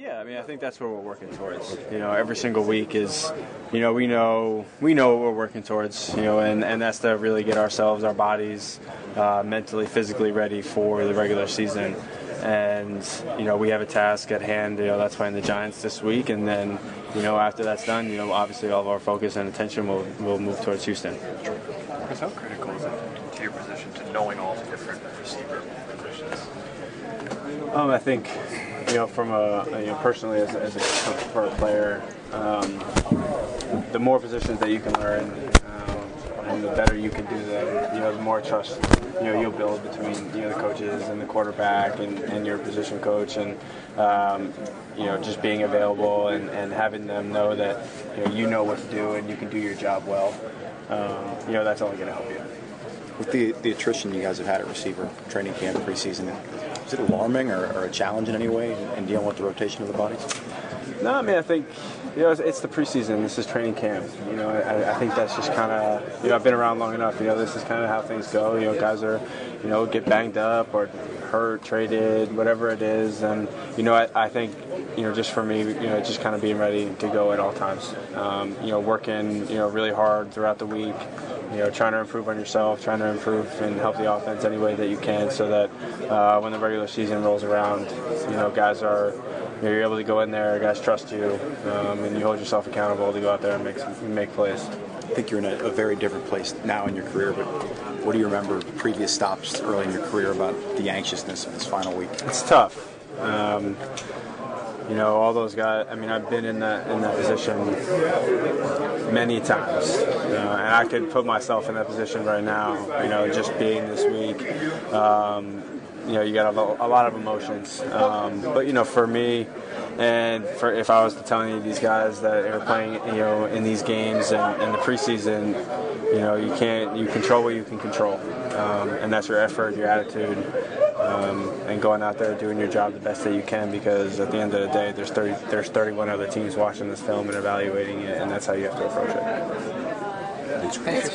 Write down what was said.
Yeah, I mean, I think that's what we're working towards. You know, every single week is, you know, we know we know what we're working towards. You know, and, and that's to really get ourselves, our bodies, uh, mentally, physically ready for the regular season. And you know, we have a task at hand. You know, that's playing the Giants this week, and then you know, after that's done, you know, obviously all of our focus and attention will will move towards Houston. Because how critical is it to your position to knowing all the different receiver positions? Um, I think, you know, from a you know, personally as, as a for a player, um, the more positions that you can learn, um, and the better you can do them, you know, the more trust you know you'll build between you know the coaches and the quarterback and, and your position coach, and um, you know just being available and, and having them know that you know, you know what to do and you can do your job well. Um, you know, that's only going to help you. With the, the attrition you guys have had at receiver, training camp, preseason, is it alarming or, or a challenge in any way in, in dealing with the rotation of the bodies? No, I mean, I think you know it's, it's the preseason. This is training camp. You know, I, I think that's just kind of you know I've been around long enough. You know, this is kind of how things go. You know, guys are you know get banged up or hurt, traded, whatever it is, and you know I, I think you know just for me, you know, just kind of being ready to go at all times. Um, you know, working you know really hard throughout the week. You know, trying to improve on yourself, trying to improve and help the offense any way that you can, so that uh, when the regular season rolls around, you know, guys are you're able to go in there, guys trust you, um, and you hold yourself accountable to go out there and make make plays. I think you're in a, a, very different place now in your career, but what do you remember previous stops early in your career about the anxiousness of this final week? It's tough. Um, you know, all those guys. I mean, I've been in that in that position many times, uh, and I could put myself in that position right now. You know, just being this week. Um, you know, you got a, a lot of emotions. Um, but you know, for me, and for if I was to tell any of these guys that are playing, you know, in these games and the preseason, you know, you can't you control what you can control, um, and that's your effort, your attitude, um, and going out there doing your job the best that you can. Because at the end of the day, there's 30, there's 31 other teams watching this film and evaluating it, and that's how you have to approach it. Thanks,